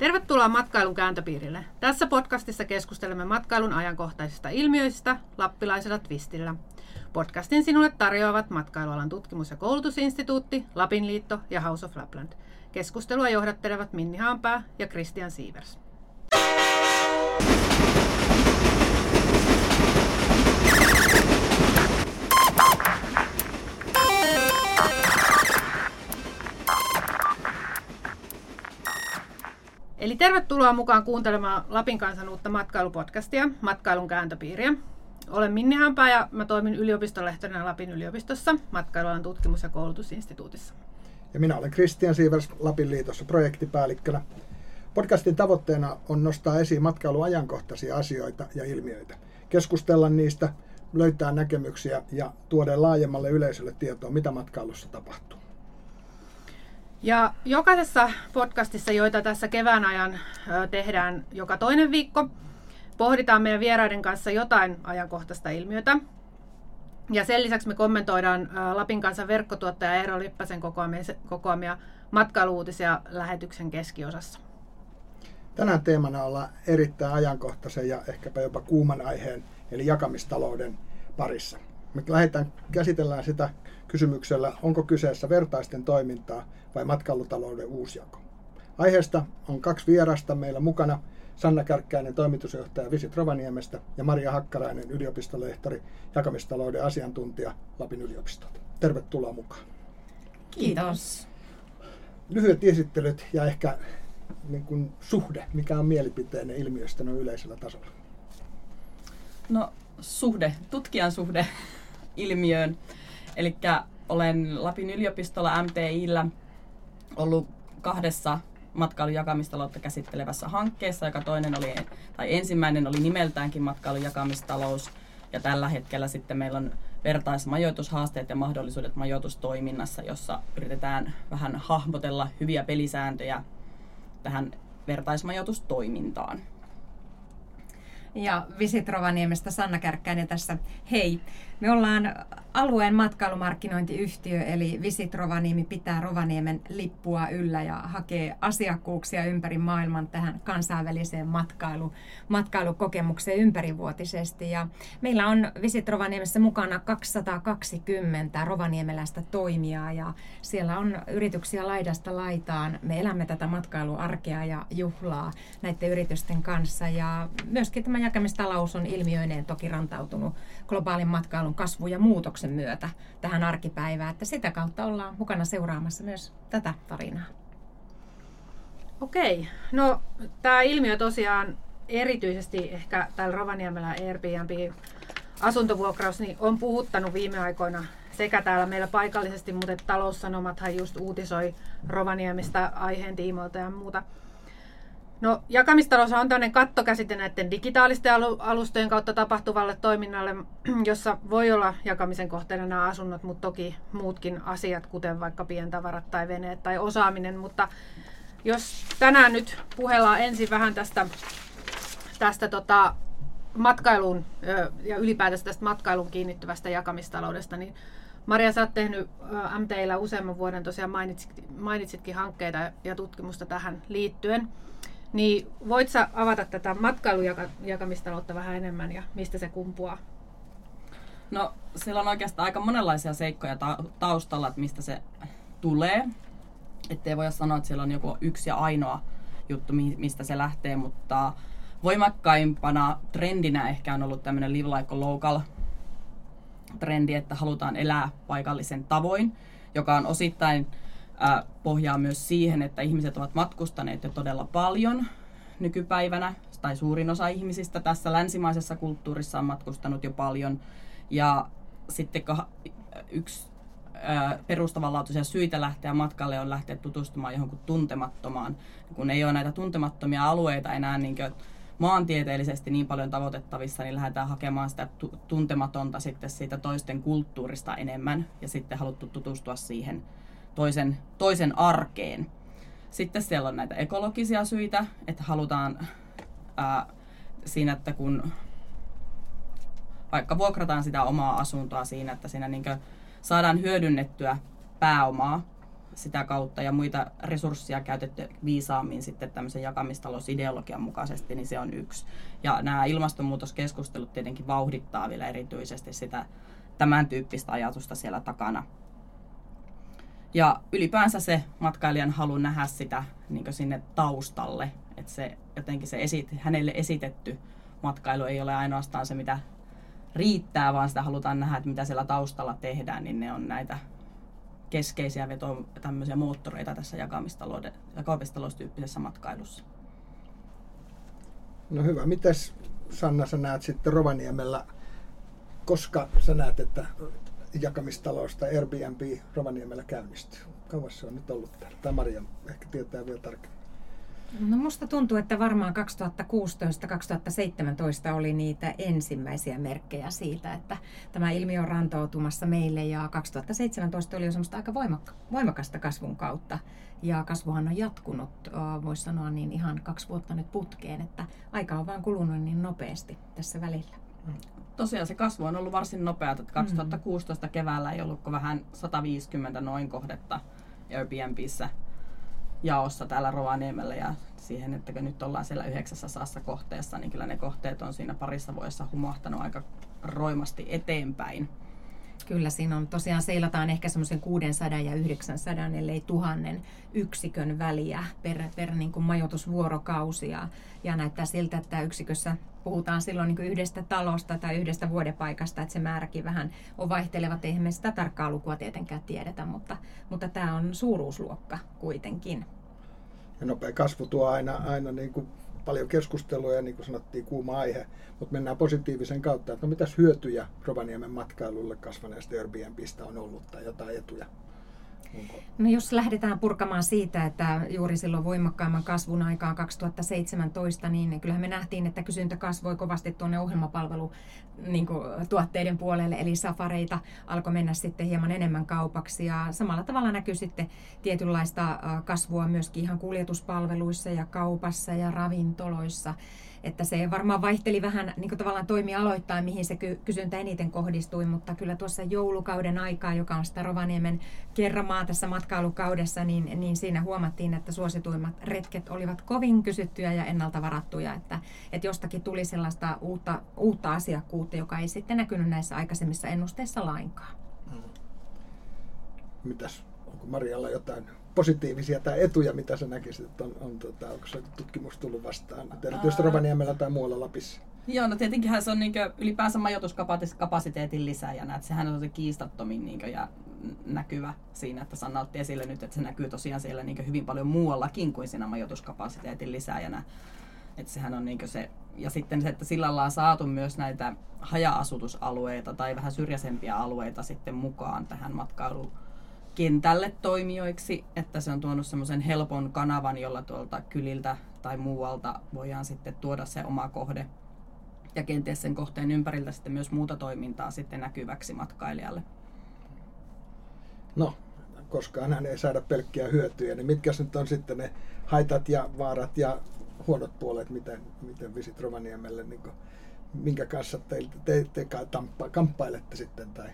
Tervetuloa matkailun kääntöpiirille. Tässä podcastissa keskustelemme matkailun ajankohtaisista ilmiöistä lappilaisella twistillä. Podcastin sinulle tarjoavat Matkailualan tutkimus- ja koulutusinstituutti, Lapin liitto ja House of Lapland. Keskustelua johdattelevat Minni Haanpää ja Christian Sievers. Eli tervetuloa mukaan kuuntelemaan Lapin kansan uutta matkailupodcastia, Matkailun kääntöpiiriä. Olen Minni Hampaa ja mä toimin yliopistolehtorina Lapin yliopistossa matkailualan tutkimus- ja koulutusinstituutissa. Ja minä olen Christian Sievers Lapin liitossa projektipäällikkönä. Podcastin tavoitteena on nostaa esiin matkailuajankohtaisia asioita ja ilmiöitä, keskustella niistä, löytää näkemyksiä ja tuoda laajemmalle yleisölle tietoa, mitä matkailussa tapahtuu. Ja jokaisessa podcastissa, joita tässä kevään ajan tehdään joka toinen viikko, pohditaan meidän vieraiden kanssa jotain ajankohtaista ilmiötä. Ja sen lisäksi me kommentoidaan Lapin kanssa verkkotuottaja Eero Lippäsen kokoamia, kokoamia matkailuutisia lähetyksen keskiosassa. Tänään teemana ollaan erittäin ajankohtaisen ja ehkäpä jopa kuuman aiheen, eli jakamistalouden parissa. Me lähdetään käsitellään sitä kysymyksellä, onko kyseessä vertaisten toimintaa vai matkailutalouden uusjako. Aiheesta on kaksi vierasta meillä mukana. Sanna Kärkkäinen, toimitusjohtaja Visit Rovaniemestä ja Maria Hakkarainen, yliopistolehtori, jakamistalouden asiantuntija Lapin yliopistolta. Tervetuloa mukaan. Kiitos. Lyhyet esittelyt ja ehkä niin kuin suhde, mikä on mielipiteenne ilmiöstä noin yleisellä tasolla? No suhde, tutkijan suhde ilmiöön. Eli olen Lapin yliopistolla MTIllä ollut kahdessa matkailun jakamistaloutta käsittelevässä hankkeessa, joka toinen oli, tai ensimmäinen oli nimeltäänkin matkailun jakamistalous, ja tällä hetkellä sitten meillä on vertaismajoitushaasteet ja mahdollisuudet majoitustoiminnassa, jossa yritetään vähän hahmotella hyviä pelisääntöjä tähän vertaismajoitustoimintaan. Ja Visit Rovaniemestä Sanna Kärkkäinen tässä. Hei, me ollaan alueen matkailumarkkinointiyhtiö, eli Visit Rovaniemi pitää Rovaniemen lippua yllä ja hakee asiakkuuksia ympäri maailman tähän kansainväliseen matkailu, matkailukokemukseen ympärivuotisesti. Ja meillä on Visit Rovaniemessä mukana 220 rovaniemeläistä toimijaa ja siellä on yrityksiä laidasta laitaan. Me elämme tätä matkailuarkea ja juhlaa näiden yritysten kanssa ja myöskin tämä jakamistalous on ilmiöineen toki rantautunut globaalin matkailun kasvu ja muutoksen myötä tähän arkipäivään, että sitä kautta ollaan mukana seuraamassa myös tätä tarinaa. Okei, no tämä ilmiö tosiaan erityisesti ehkä täällä Rovaniemellä Airbnb asuntovuokraus niin on puhuttanut viime aikoina sekä täällä meillä paikallisesti, mutta taloussanomathan just uutisoi Rovaniemistä aiheen tiimoilta ja muuta. No, jakamistalous on tämmöinen kattokäsite näiden digitaalisten alustojen kautta tapahtuvalle toiminnalle, jossa voi olla jakamisen kohteena nämä asunnot, mutta toki muutkin asiat, kuten vaikka pientavarat tai veneet tai osaaminen. Mutta jos tänään nyt puhellaan ensin vähän tästä, tästä tota, matkailun ja ylipäätänsä tästä matkailun kiinnittyvästä jakamistaloudesta, niin Maria, sä oot tehnyt MTillä useamman vuoden, tosiaan mainitsit, mainitsitkin hankkeita ja tutkimusta tähän liittyen. Niin voit sä avata tätä matkailujakamistaloutta vähän enemmän ja mistä se kumpuaa? No siellä on oikeastaan aika monenlaisia seikkoja taustalla, että mistä se tulee. Että ei voi sanoa, että siellä on joku yksi ja ainoa juttu, mistä se lähtee, mutta voimakkaimpana trendinä ehkä on ollut tämmöinen live like local trendi, että halutaan elää paikallisen tavoin, joka on osittain pohjaa myös siihen, että ihmiset ovat matkustaneet jo todella paljon nykypäivänä, tai suurin osa ihmisistä tässä länsimaisessa kulttuurissa on matkustanut jo paljon. Ja sitten yksi perustavanlaatuisia syitä lähteä matkalle on lähteä tutustumaan johonkin tuntemattomaan. Kun ei ole näitä tuntemattomia alueita enää niin maantieteellisesti niin paljon tavoitettavissa, niin lähdetään hakemaan sitä tuntematonta sitten siitä toisten kulttuurista enemmän ja sitten haluttu tutustua siihen toisen, toisen arkeen. Sitten siellä on näitä ekologisia syitä, että halutaan ää, siinä, että kun vaikka vuokrataan sitä omaa asuntoa siinä, että siinä niin saadaan hyödynnettyä pääomaa sitä kautta ja muita resursseja käytetty viisaammin sitten tämmöisen jakamistaloosideologian mukaisesti, niin se on yksi. Ja nämä ilmastonmuutoskeskustelut tietenkin vauhdittaa vielä erityisesti sitä tämän tyyppistä ajatusta siellä takana. Ja ylipäänsä se matkailijan halu nähdä sitä niin sinne taustalle, että se jotenkin se esit, hänelle esitetty matkailu ei ole ainoastaan se, mitä riittää, vaan sitä halutaan nähdä, että mitä siellä taustalla tehdään, niin ne on näitä keskeisiä veto, tämmöisiä moottoreita tässä jakamistaloustyyppisessä matkailussa. No hyvä. Mitäs Sanna sä näet sitten Rovaniemellä, koska sä näet, että jakamistalousta Airbnb Rovaniemellä käynnistyy? Kauas se on nyt ollut täällä? Tai Maria ehkä tietää vielä tarkemmin. No musta tuntuu, että varmaan 2016-2017 oli niitä ensimmäisiä merkkejä siitä, että tämä ilmiö on rantautumassa meille ja 2017 oli jo semmoista aika voimakasta kasvun kautta. Ja kasvuhan on jatkunut, voisi sanoa niin ihan kaksi vuotta nyt putkeen, että aika on vaan kulunut niin nopeasti tässä välillä. Tosiaan se kasvu on ollut varsin nopea, että 2016 keväällä ei ollut vähän 150 noin kohdetta Airbnbissä jaossa täällä Rovaniemellä. Ja siihen, että kun nyt ollaan siellä 900 kohteessa, niin kyllä ne kohteet on siinä parissa vuodessa humahtanut aika roimasti eteenpäin. Kyllä, siinä on tosiaan seilataan ehkä semmoisen 600 ja 900, ellei tuhannen yksikön väliä per, per niin kuin majoitusvuorokausi. Ja, näyttää siltä, että yksikössä puhutaan silloin niin kuin yhdestä talosta tai yhdestä vuodepaikasta, että se määräkin vähän on vaihteleva. Eihän me sitä tarkkaa lukua tietenkään tiedetä, mutta, mutta tämä on suuruusluokka kuitenkin. Ja nopea kasvu tuo aina, aina niin kuin paljon keskustelua ja niin kuin sanottiin kuuma aihe, mutta mennään positiivisen kautta, että no mitäs hyötyjä Rovaniemen matkailulle kasvaneesta Airbnbistä on ollut tai jotain etuja? No jos lähdetään purkamaan siitä, että juuri silloin voimakkaamman kasvun aikaan 2017, niin kyllähän me nähtiin, että kysyntä kasvoi kovasti tuonne ohjelmapalvelu niin tuotteiden puolelle, eli safareita alkoi mennä sitten hieman enemmän kaupaksi ja samalla tavalla näkyy sitten tietynlaista kasvua myöskin ihan kuljetuspalveluissa ja kaupassa ja ravintoloissa että se varmaan vaihteli vähän niin tavallaan toimialoittain, mihin se kysyntä eniten kohdistui, mutta kyllä tuossa joulukauden aikaa, joka on sitä Rovaniemen kerramaa tässä matkailukaudessa, niin, niin siinä huomattiin, että suosituimmat retket olivat kovin kysyttyjä ja ennalta varattuja, että, että jostakin tuli sellaista uutta, uutta asiakkuutta, joka ei sitten näkynyt näissä aikaisemmissa ennusteissa lainkaan. Mitäs, onko Marialla jotain positiivisia tai etuja, mitä sä näkisit, että on, on tota, onko se tutkimus tullut vastaan, erityisesti Rovaniemellä tai muualla Lapissa? Joo, no tietenkin se on niin ylipäänsä majoituskapasiteetin lisääjänä, että sehän on se kiistattomin niin ja näkyvä siinä, että Sanna otti esille nyt, että se näkyy tosiaan siellä niin hyvin paljon muuallakin kuin siinä majoituskapasiteetin lisääjänä. Että sehän on niin se, ja sitten se, että sillä ollaan saatu myös näitä haja-asutusalueita tai vähän syrjäisempiä alueita sitten mukaan tähän matkailuun kentälle toimijoiksi, että se on tuonut semmoisen helpon kanavan, jolla tuolta kyliltä tai muualta voidaan sitten tuoda se oma kohde ja kenties sen kohteen ympäriltä sitten myös muuta toimintaa sitten näkyväksi matkailijalle. No, koska hän ei saada pelkkiä hyötyjä, niin mitkä nyt on sitten ne haitat ja vaarat ja huonot puolet, miten, miten Visit Rovaniemelle, niin kuin, minkä kanssa te, te, te kamppailette sitten tai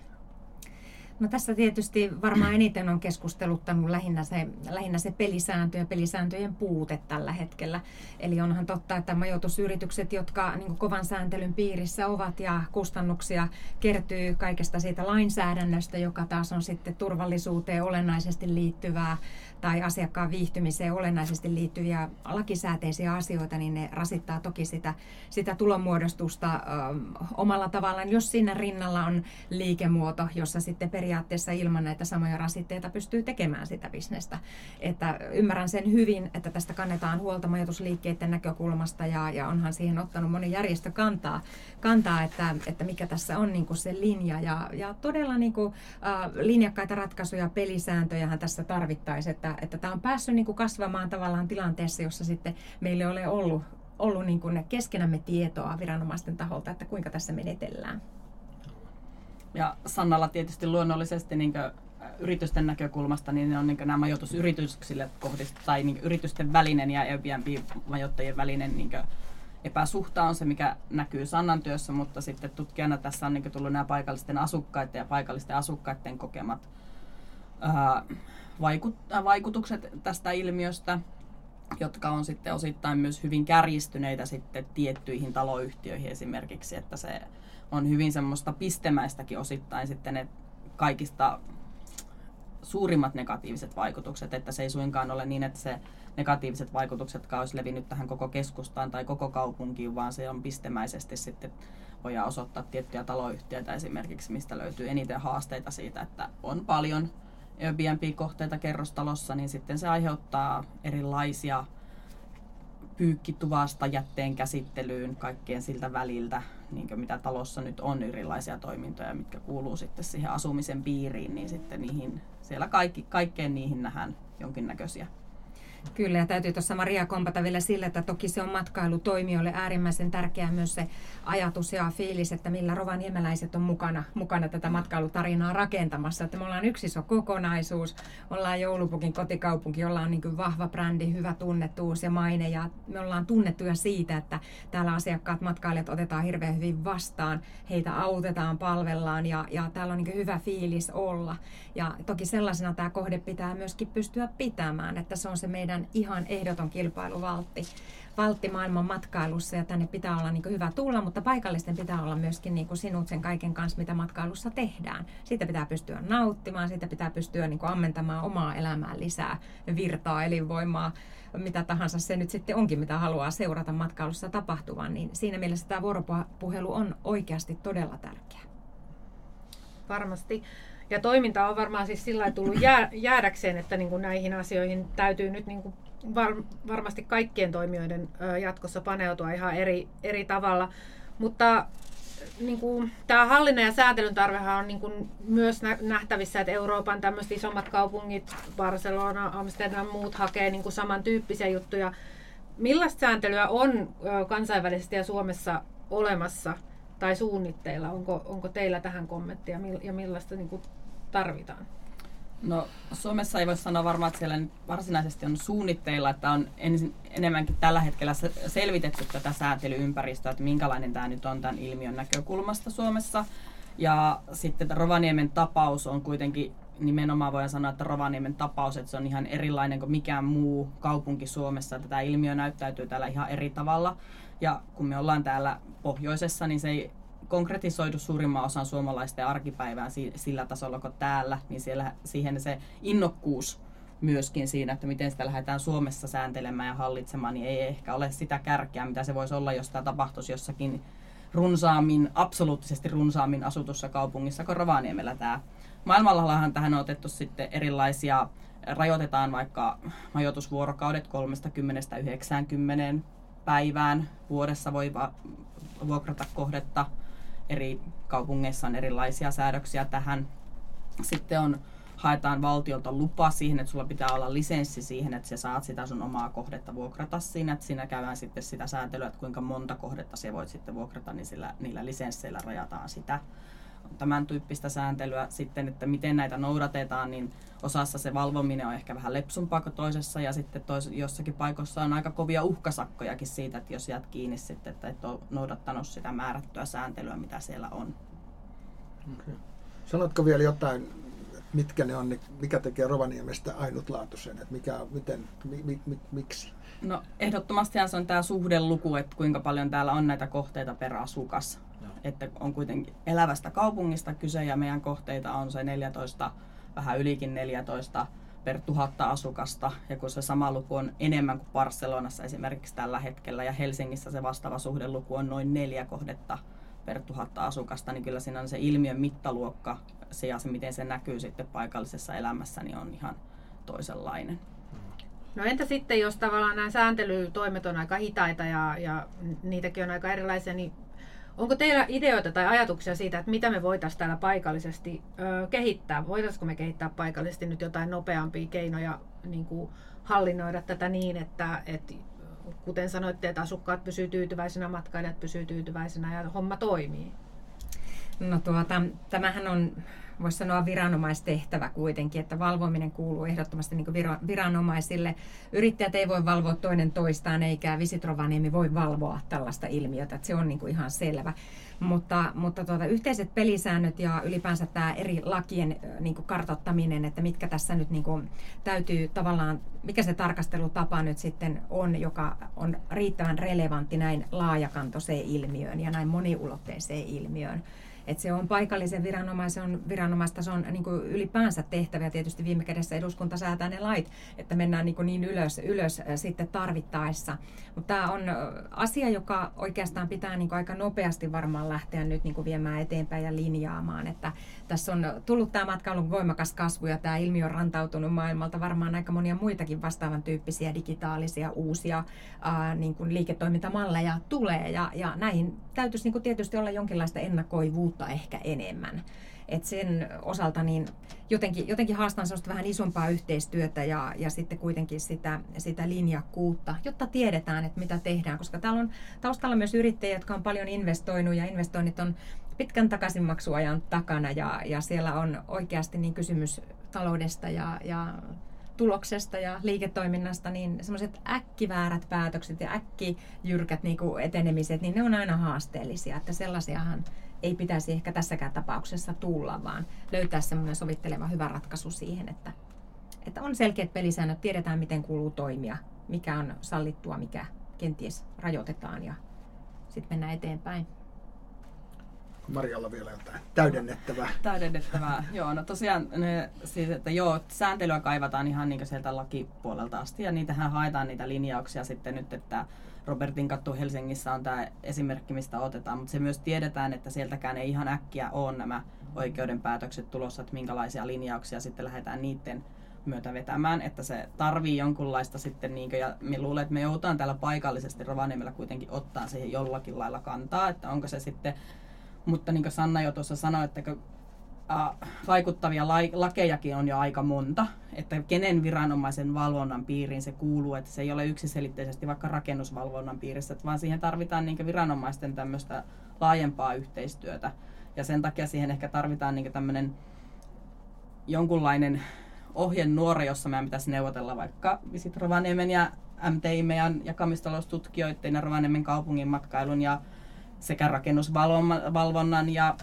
No tässä tietysti varmaan eniten on keskusteluttanut lähinnä se, lähinnä se pelisääntö ja pelisääntöjen puute tällä hetkellä. Eli onhan totta, että majoitusyritykset, jotka niin kovan sääntelyn piirissä ovat ja kustannuksia kertyy kaikesta siitä lainsäädännöstä, joka taas on sitten turvallisuuteen olennaisesti liittyvää tai asiakkaan viihtymiseen olennaisesti liittyviä lakisääteisiä asioita, niin ne rasittaa toki sitä, sitä tulonmuodostusta ö, omalla tavallaan, jos siinä rinnalla on liikemuoto, jossa sitten periaatteessa ilman näitä samoja rasitteita pystyy tekemään sitä bisnestä. Että ymmärrän sen hyvin, että tästä kannetaan huolta majoitusliikkeiden näkökulmasta ja, ja onhan siihen ottanut moni järjestö kantaa, kantaa että, että mikä tässä on niin kuin se linja ja, ja todella niin kuin, äh, linjakkaita ratkaisuja, pelisääntöjä tässä tarvittaisiin, että, että tämä on päässyt niin kuin kasvamaan tavallaan tilanteessa, jossa sitten meillä ei ole ollut, ollut niin kuin keskenämme tietoa viranomaisten taholta, että kuinka tässä menetellään. Ja Sannalla tietysti luonnollisesti niin yritysten näkökulmasta, niin ne on niin nämä majoitusyrityksille kohdist, tai niin yritysten välinen ja Airbnb-majoittajien välinen niin epäsuhta on se, mikä näkyy Sannan työssä, mutta sitten tutkijana tässä on niin tullut nämä paikallisten asukkaiden ja paikallisten asukkaiden kokemat ää, vaikut, ää, vaikutukset tästä ilmiöstä, jotka on sitten osittain myös hyvin kärjistyneitä sitten tiettyihin taloyhtiöihin esimerkiksi, että se on hyvin semmoista pistemäistäkin osittain sitten ne kaikista suurimmat negatiiviset vaikutukset, että se ei suinkaan ole niin, että se negatiiviset vaikutukset olisi levinnyt tähän koko keskustaan tai koko kaupunkiin, vaan se on pistemäisesti sitten voidaan osoittaa tiettyjä taloyhtiöitä esimerkiksi, mistä löytyy eniten haasteita siitä, että on paljon Airbnb-kohteita kerrostalossa, niin sitten se aiheuttaa erilaisia pyykkituvasta jätteen käsittelyyn kaikkien siltä väliltä, niin mitä talossa nyt on erilaisia toimintoja, mitkä kuuluu sitten siihen asumisen piiriin, niin sitten niihin, siellä kaikki, kaikkeen niihin nähdään jonkinnäköisiä Kyllä, ja täytyy tuossa Maria kompata vielä sille, että toki se on matkailutoimijoille äärimmäisen tärkeää myös se ajatus ja fiilis, että millä rovaniemeläiset on mukana, mukana tätä matkailutarinaa rakentamassa. Että me ollaan yksi iso kokonaisuus, ollaan joulupukin kotikaupunki, jolla on niin vahva brändi, hyvä tunnettuus ja maine, ja me ollaan tunnettuja siitä, että täällä asiakkaat, matkailijat otetaan hirveän hyvin vastaan, heitä autetaan, palvellaan, ja, ja täällä on niin hyvä fiilis olla. Ja toki sellaisena tämä kohde pitää myöskin pystyä pitämään, että se on se meidän meidän ihan ehdoton kilpailuvaltti valtti maailman matkailussa ja tänne pitää olla niin hyvä tulla, mutta paikallisten pitää olla myöskin niin sinut sen kaiken kanssa, mitä matkailussa tehdään. Siitä pitää pystyä nauttimaan, siitä pitää pystyä niin ammentamaan omaa elämää lisää virtaa, elinvoimaa, mitä tahansa se nyt sitten onkin, mitä haluaa seurata matkailussa tapahtuvan, niin siinä mielessä tämä vuoropuhelu on oikeasti todella tärkeä. Varmasti. Ja toiminta on varmaan siis sillä tullut jää, jäädäkseen, että niin kuin näihin asioihin täytyy nyt niin kuin var, varmasti kaikkien toimijoiden jatkossa paneutua ihan eri, eri tavalla. Mutta niin kuin, tämä hallinnan ja säätelyn tarvehan on niin kuin, myös nähtävissä, että Euroopan tämmöiset isommat kaupungit, Barcelona, Amsterdam, muut hakee niin kuin, samantyyppisiä juttuja. Millaista sääntelyä on kansainvälisesti ja Suomessa olemassa tai suunnitteilla? Onko, onko teillä tähän kommenttia ja millaista niin kuin, tarvitaan? No Suomessa ei voi sanoa varmaan, että siellä varsinaisesti on suunnitteilla, että on ensin, enemmänkin tällä hetkellä selvitetty tätä säätelyympäristöä, että minkälainen tämä nyt on tämän ilmiön näkökulmasta Suomessa. Ja sitten Rovaniemen tapaus on kuitenkin nimenomaan voidaan sanoa, että Rovaniemen tapaus, että se on ihan erilainen kuin mikään muu kaupunki Suomessa, että tämä ilmiö näyttäytyy täällä ihan eri tavalla. Ja kun me ollaan täällä pohjoisessa, niin se ei konkretisoidu suurimman osan suomalaisten arkipäivään sillä tasolla kuin täällä, niin siellä siihen se innokkuus myöskin siinä, että miten sitä lähdetään Suomessa sääntelemään ja hallitsemaan, niin ei ehkä ole sitä kärkeä, mitä se voisi olla, jos tämä tapahtuisi jossakin runsaammin, absoluuttisesti runsaammin asutussa kaupungissa kuin Rovaniemellä tämä. Maailmallahan tähän on otettu sitten erilaisia, rajoitetaan vaikka majoitusvuorokaudet 30-90 päivään vuodessa voi vuokrata kohdetta eri kaupungeissa on erilaisia säädöksiä tähän. Sitten on, haetaan valtiolta lupa siihen, että sulla pitää olla lisenssi siihen, että sä saat sitä sun omaa kohdetta vuokrata siinä. Että siinä käydään sitten sitä sääntelyä, että kuinka monta kohdetta sä voit sitten vuokrata, niin sillä, niillä lisensseillä rajataan sitä tämän tyyppistä sääntelyä sitten, että miten näitä noudatetaan, niin osassa se valvominen on ehkä vähän lepsumpaa kuin toisessa ja sitten tois, jossakin paikoissa on aika kovia uhkasakkojakin siitä, että jos jäät kiinni sitten, että et ole noudattanut sitä määrättyä sääntelyä, mitä siellä on. Okay. Sanotko vielä jotain, mitkä ne on, mikä tekee Rovaniemestä ainutlaatuisen, että mikä, miten, mi, mi, mi, miksi? No ehdottomasti se on tämä suhdeluku, että kuinka paljon täällä on näitä kohteita per asukas että on kuitenkin elävästä kaupungista kyse ja meidän kohteita on se 14, vähän ylikin 14 per tuhatta asukasta. Ja kun se sama luku on enemmän kuin Barcelonassa esimerkiksi tällä hetkellä ja Helsingissä se vastaava suhdeluku on noin neljä kohdetta per tuhatta asukasta, niin kyllä siinä on se ilmiön mittaluokka se ja se, miten se näkyy sitten paikallisessa elämässä, niin on ihan toisenlainen. No entä sitten, jos tavallaan nämä sääntelytoimet on aika hitaita ja, ja niitäkin on aika erilaisia, niin Onko teillä ideoita tai ajatuksia siitä, että mitä me voitaisiin täällä paikallisesti ö, kehittää? Voitaisiko me kehittää paikallisesti nyt jotain nopeampia keinoja niin kuin hallinnoida tätä niin, että, että kuten sanoitte, että asukkaat pysyvät tyytyväisenä, matkailijat pysyvät tyytyväisenä ja homma toimii? No tuota, tämähän on voisi sanoa viranomaistehtävä kuitenkin, että valvominen kuuluu ehdottomasti niin viranomaisille. Yrittäjät ei voi valvoa toinen toistaan, eikä Visit Rovaniemi voi valvoa tällaista ilmiötä, että se on niin kuin ihan selvä. Mutta, mutta tuota, yhteiset pelisäännöt ja ylipäänsä tämä eri lakien niin kuin kartottaminen, että mitkä tässä nyt niin kuin, täytyy tavallaan, mikä se tarkastelutapa nyt sitten on, joka on riittävän relevantti näin laajakantoiseen ilmiöön ja näin moniulotteiseen ilmiöön. Että se on paikallisen viranomaisen, viranomaistason niin kuin ylipäänsä tehtäviä. Tietysti viime kädessä eduskunta säätää ne lait, että mennään niin, kuin niin ylös, ylös sitten tarvittaessa. Mutta tämä on asia, joka oikeastaan pitää niin kuin aika nopeasti varmaan lähteä nyt niin kuin viemään eteenpäin ja linjaamaan. Että tässä on tullut tämä matkailun voimakas kasvu ja tämä ilmiö on rantautunut maailmalta varmaan aika monia muitakin vastaavan tyyppisiä digitaalisia uusia ää, niin kuin liiketoimintamalleja tulee. Ja, ja näihin täytyisi niin kuin tietysti olla jonkinlaista ennakoivuutta mutta ehkä enemmän. Et sen osalta niin jotenkin, jotenkin haastan sellaista vähän isompaa yhteistyötä ja, ja sitten kuitenkin sitä, sitä linjakkuutta, jotta tiedetään, että mitä tehdään. Koska täällä on taustalla myös yrittäjiä, jotka on paljon investoinut ja investoinnit on pitkän takaisinmaksuajan takana ja, ja siellä on oikeasti niin kysymys taloudesta ja, ja tuloksesta ja liiketoiminnasta, niin semmoiset äkkiväärät päätökset ja äkkijyrkät niin kuin etenemiset, niin ne on aina haasteellisia. Että sellaisiahan ei pitäisi ehkä tässäkään tapauksessa tulla, vaan löytää semmoinen sovitteleva hyvä ratkaisu siihen, että, että on selkeät pelisäännöt, tiedetään miten kuuluu toimia, mikä on sallittua, mikä kenties rajoitetaan ja sitten mennään eteenpäin. Marjalla vielä jotain täydennettävää. Täydennettävää, joo. No tosiaan, ne, siis, että joo, sääntelyä kaivataan ihan niin sieltä lakipuolelta asti ja niitähän haetaan niitä linjauksia sitten nyt, että Robertin kattu Helsingissä on tämä esimerkki, mistä otetaan, mutta se myös tiedetään, että sieltäkään ei ihan äkkiä ole nämä oikeudenpäätökset tulossa, että minkälaisia linjauksia sitten lähdetään niiden myötä vetämään, että se tarvii jonkunlaista sitten, niin kuin, ja me luulen, että me joudutaan täällä paikallisesti Rovaniemellä kuitenkin ottaa siihen jollakin lailla kantaa, että onko se sitten, mutta niin kuin Sanna jo tuossa sanoi, että vaikuttavia lakejakin on jo aika monta, että kenen viranomaisen valvonnan piiriin se kuuluu, että se ei ole yksiselitteisesti vaikka rakennusvalvonnan piirissä, vaan siihen tarvitaan niin viranomaisten tämmöistä laajempaa yhteistyötä. Ja sen takia siihen ehkä tarvitaan niin tämmöinen jonkunlainen ohjenuora, jossa meidän pitäisi neuvotella vaikka Visit Rovaniemen ja MTI meidän jakamistaloustutkijoiden ja Rovaniemen kaupungin matkailun ja sekä rakennusvalvonnan ja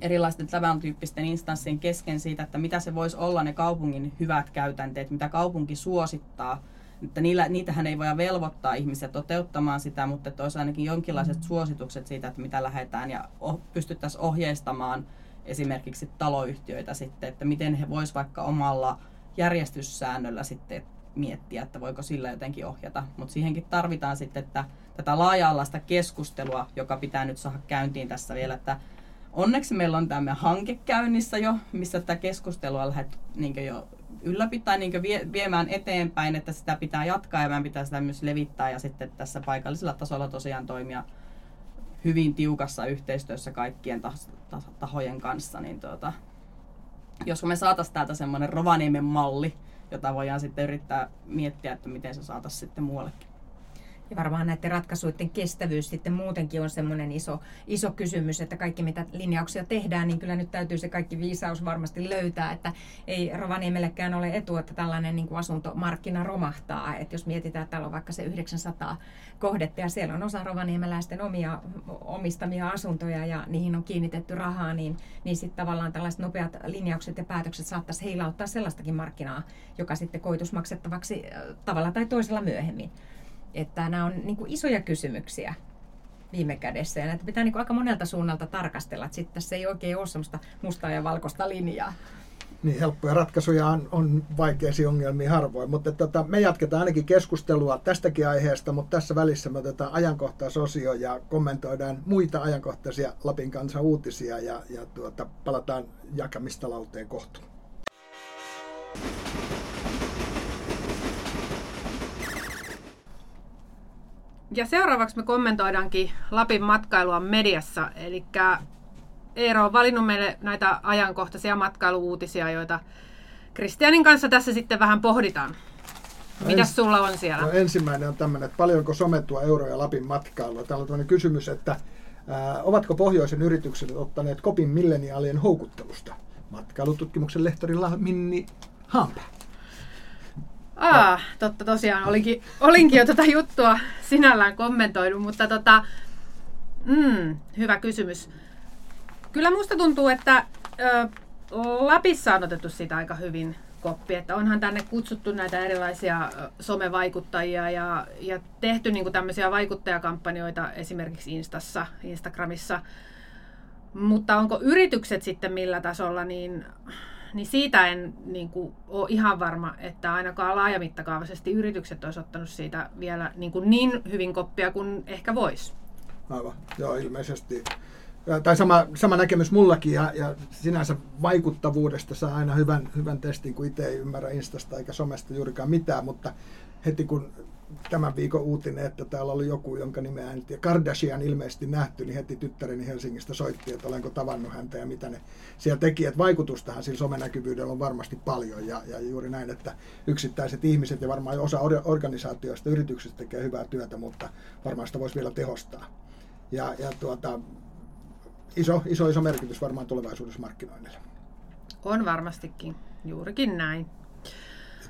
erilaisten tämän tyyppisten instanssien kesken siitä, että mitä se voisi olla ne kaupungin hyvät käytänteet, mitä kaupunki suosittaa. Että niillä, niitähän ei voida velvoittaa ihmisiä toteuttamaan sitä, mutta että olisi ainakin jonkinlaiset mm. suositukset siitä, että mitä lähdetään ja oh, pystyttäisiin ohjeistamaan esimerkiksi taloyhtiöitä sitten, että miten he voisivat vaikka omalla järjestyssäännöllä sitten miettiä, että voiko sillä jotenkin ohjata. Mutta siihenkin tarvitaan sitten että tätä laaja-alaista keskustelua, joka pitää nyt saada käyntiin tässä vielä, että onneksi meillä on tämä hanke käynnissä jo, missä tätä keskustelua lähdet niin jo ylläpitää, niin vie, viemään eteenpäin, että sitä pitää jatkaa ja meidän pitää sitä myös levittää ja sitten tässä paikallisella tasolla tosiaan toimia hyvin tiukassa yhteistyössä kaikkien tahojen kanssa, niin tuota, jos me saataisiin täältä semmoinen Rovaniemen malli, jota voidaan sitten yrittää miettiä, että miten se saataisiin sitten muuallekin. Ja varmaan näiden ratkaisuiden kestävyys sitten muutenkin on semmoinen iso, iso kysymys, että kaikki mitä linjauksia tehdään, niin kyllä nyt täytyy se kaikki viisaus varmasti löytää, että ei Rovaniemellekään ole etu, että tällainen niin kuin asuntomarkkina romahtaa. Että jos mietitään, että täällä on vaikka se 900 kohdetta ja siellä on osa rovaniemeläisten omia omistamia asuntoja ja niihin on kiinnitetty rahaa, niin, niin sitten tavallaan tällaiset nopeat linjaukset ja päätökset saattaisi heilauttaa sellaistakin markkinaa, joka sitten koitus maksettavaksi äh, tavalla tai toisella myöhemmin. Että nämä on niin kuin isoja kysymyksiä viime kädessä ja näitä pitää niin kuin aika monelta suunnalta tarkastella, että sitten tässä ei oikein ole sellaista mustaa ja valkoista linjaa. Niin, helppoja ratkaisuja on, on vaikeisia ongelmia harvoin, mutta tota, me jatketaan ainakin keskustelua tästäkin aiheesta, mutta tässä välissä me otetaan ajankohtaisosio ja kommentoidaan muita ajankohtaisia Lapin kansan uutisia ja, ja tuota, palataan jakamistalouteen kohtuun. Ja seuraavaksi me kommentoidaankin Lapin matkailua mediassa. Eli Eero on valinnut meille näitä ajankohtaisia matkailuuutisia, joita Kristianin kanssa tässä sitten vähän pohditaan. No Mitäs sulla on siellä? No ensimmäinen on tämmöinen, että paljonko somettua euroja Lapin matkailua. Täällä on tämmöinen kysymys, että Ää, ovatko pohjoisen yritykset ottaneet kopin milleniaalien houkuttelusta? Matkailututkimuksen lehtorilla Minni Hampä. Aa, totta tosiaan. Olinkin, olinkin jo tota juttua sinällään kommentoinut, mutta tota, mm, hyvä kysymys. Kyllä musta tuntuu, että ö, Lapissa on otettu sitä aika hyvin koppi, että onhan tänne kutsuttu näitä erilaisia somevaikuttajia ja, ja tehty niin tämmöisiä vaikuttajakampanjoita esimerkiksi Instassa, Instagramissa. Mutta onko yritykset sitten millä tasolla, niin, niin siitä en niin kuin, ole ihan varma, että ainakaan laajamittakaavaisesti yritykset olisi ottanut siitä vielä niin, kuin niin hyvin koppia kuin ehkä voisi. Aivan, joo ilmeisesti tai sama, sama näkemys mullakin ja, ja sinänsä vaikuttavuudesta saa aina hyvän, hyvän testin, kun itse ei ymmärrä Instasta eikä somesta juurikaan mitään, mutta heti kun tämän viikon uutinen, että täällä oli joku, jonka nimeä en tiedä, Kardashian ilmeisesti nähty, niin heti tyttäreni Helsingistä soitti, että olenko tavannut häntä ja mitä ne siellä teki. Että vaikutustahan sillä somenäkyvyydellä on varmasti paljon ja, ja juuri näin, että yksittäiset ihmiset ja varmaan osa organisaatioista, yrityksistä tekee hyvää työtä, mutta varmaan sitä voisi vielä tehostaa. Ja, ja tuota, iso, iso, iso merkitys varmaan tulevaisuudessa markkinoinnille. On varmastikin, juurikin näin.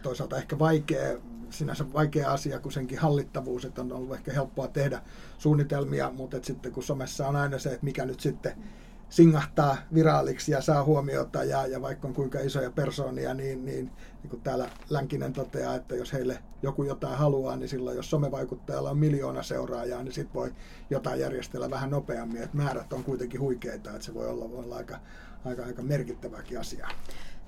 Toisaalta ehkä vaikea, sinänsä vaikea asia, kun senkin hallittavuus, että on ollut ehkä helppoa tehdä suunnitelmia, mutta että sitten kun somessa on aina se, että mikä nyt sitten singahtaa viraaliksi ja saa huomiota ja, ja vaikka on kuinka isoja persoonia, niin, niin, niin kuin täällä Länkinen toteaa, että jos heille joku jotain haluaa, niin silloin jos somevaikuttajalla on miljoona seuraajaa, niin sitten voi jotain järjestellä vähän nopeammin. että määrät on kuitenkin huikeita, että se voi olla, voi olla aika, aika, aika merkittäväkin asia.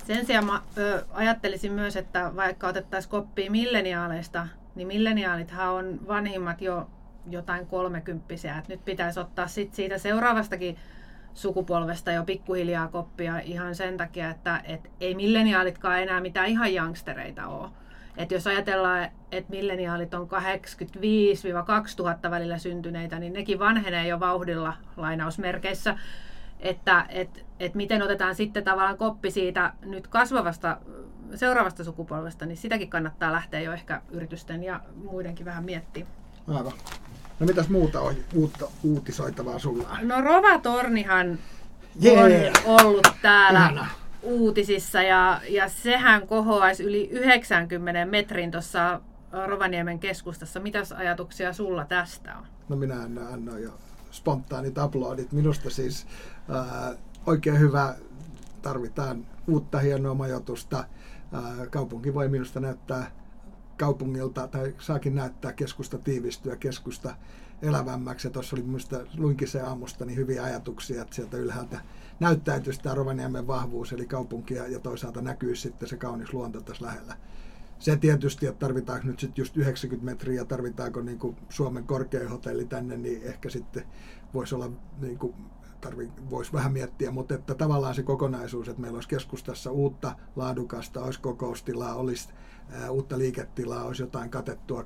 Sen sijaan mä ö, ajattelisin myös, että vaikka otettaisiin koppia milleniaaleista, niin milleniaalithan on vanhimmat jo jotain kolmekymppisiä. Et nyt pitäisi ottaa sit siitä seuraavastakin sukupolvesta jo pikkuhiljaa koppia ihan sen takia, että et ei milleniaalitkaan enää mitään ihan youngstereita ole. Et jos ajatellaan, että milleniaalit on 85-2000 välillä syntyneitä, niin nekin vanhenee jo vauhdilla lainausmerkeissä. Että et, et miten otetaan sitten tavallaan koppi siitä nyt kasvavasta seuraavasta sukupolvesta, niin sitäkin kannattaa lähteä jo ehkä yritysten ja muidenkin vähän miettimään. Aivan. No mitäs muuta on uutta uutisoitavaa sulla? No Rova Tornihan yeah. on ollut täällä Ihana. uutisissa ja, ja sehän kohoaisi yli 90 metrin tuossa Rovaniemen keskustassa. Mitäs ajatuksia sulla tästä on? No minä annoin jo spontaanit uploadit. Minusta siis ää, oikein hyvä, tarvitaan uutta hienoa majoitusta. Ää, kaupunki voi minusta näyttää kaupungilta, tai saakin näyttää keskusta tiivistyä, keskusta elävämmäksi. Ja tuossa oli minusta, luinkin aamusta, niin hyviä ajatuksia, että sieltä ylhäältä näyttäytyy tämä Rovaniemen vahvuus, eli kaupunki, ja toisaalta näkyy sitten se kaunis luonto tässä lähellä. Se tietysti, että tarvitaanko nyt sitten just 90 metriä, tarvitaanko niin kuin Suomen korkein hotelli tänne, niin ehkä sitten voisi olla niin kuin tarvi, voisi vähän miettiä, mutta että tavallaan se kokonaisuus, että meillä olisi keskustassa uutta laadukasta, olisi kokoustilaa, olisi uutta liiketilaa, olisi jotain katettua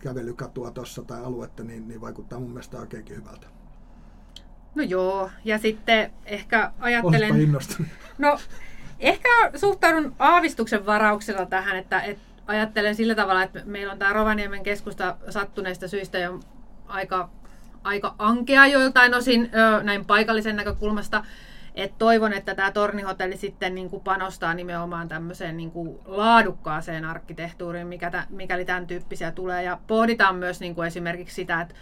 kävelykatua tuossa tai aluetta, niin, niin vaikuttaa mun mielestä oikeinkin hyvältä. No joo, ja sitten ehkä ajattelen... No, ehkä suhtaudun aavistuksen varauksella tähän, että, että ajattelen sillä tavalla, että meillä on tämä Rovaniemen keskusta sattuneista syistä jo aika, aika ankea joiltain osin näin paikallisen näkökulmasta. Et toivon, että tämä tornihotelli sitten niin kuin panostaa nimenomaan tämmöiseen niin kuin laadukkaaseen arkkitehtuuriin, mikä tä, mikäli tämän tyyppisiä tulee. Ja pohditaan myös niin kuin esimerkiksi sitä, että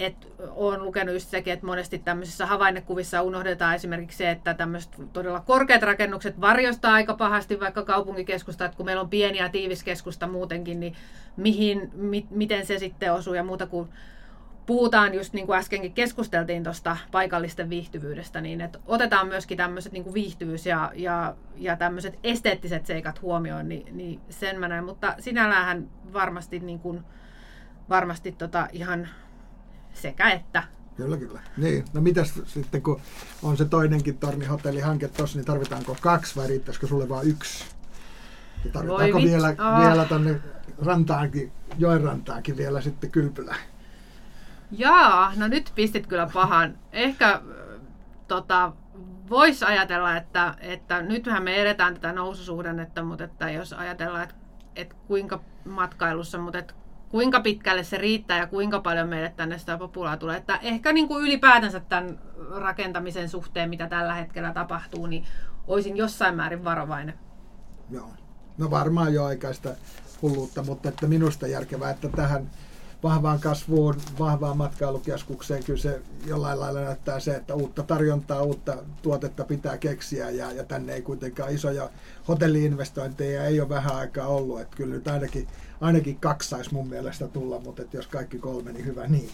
et olen lukenut just sekin, että monesti tämmöisissä havainnekuvissa unohdetaan esimerkiksi se, että tämmöiset todella korkeat rakennukset varjostaa aika pahasti vaikka kaupunkikeskusta, että kun meillä on pieniä tiiviskeskusta muutenkin, niin mihin, mi, miten se sitten osuu ja muuta kuin puhutaan just niin kuin äskenkin keskusteltiin tuosta paikallisten viihtyvyydestä, niin että otetaan myöskin tämmöiset niin kuin viihtyvyys ja, ja, ja tämmöiset esteettiset seikat huomioon, niin, niin sen mä näen. Mutta sinällähän varmasti, niin kuin, varmasti tota ihan sekä että. Kyllä, kyllä. Niin. No mitäs sitten, kun on se toinenkin tornihotellihanke tuossa, niin tarvitaanko kaksi vai riittäisikö sulle vain yksi? Ja tarvitaanko Voi vielä, oh. vielä tonne rantaankin, joen rantaankin vielä sitten kylpylään? Jaa, no nyt pistit kyllä pahan. Ehkä tota, voisi ajatella, että, että nythän me edetään tätä noususuhdannetta, mutta että jos ajatellaan, että, että kuinka matkailussa, mutta että kuinka pitkälle se riittää ja kuinka paljon meille tänne sitä populaa tulee. Että ehkä niin kuin ylipäätänsä tämän rakentamisen suhteen, mitä tällä hetkellä tapahtuu, niin olisin jossain määrin varovainen. Joo. No varmaan jo aikaista hulluutta, mutta että minusta järkevää, että tähän vahvaan kasvuun, vahvaan matkailukeskukseen. Kyllä se jollain lailla näyttää se, että uutta tarjontaa, uutta tuotetta pitää keksiä ja, ja tänne ei kuitenkaan isoja hotelliinvestointeja ei ole vähän aikaa ollut, että kyllä nyt ainakin, ainakin kaksi saisi mun mielestä tulla, mutta että jos kaikki kolme, niin hyvä niin.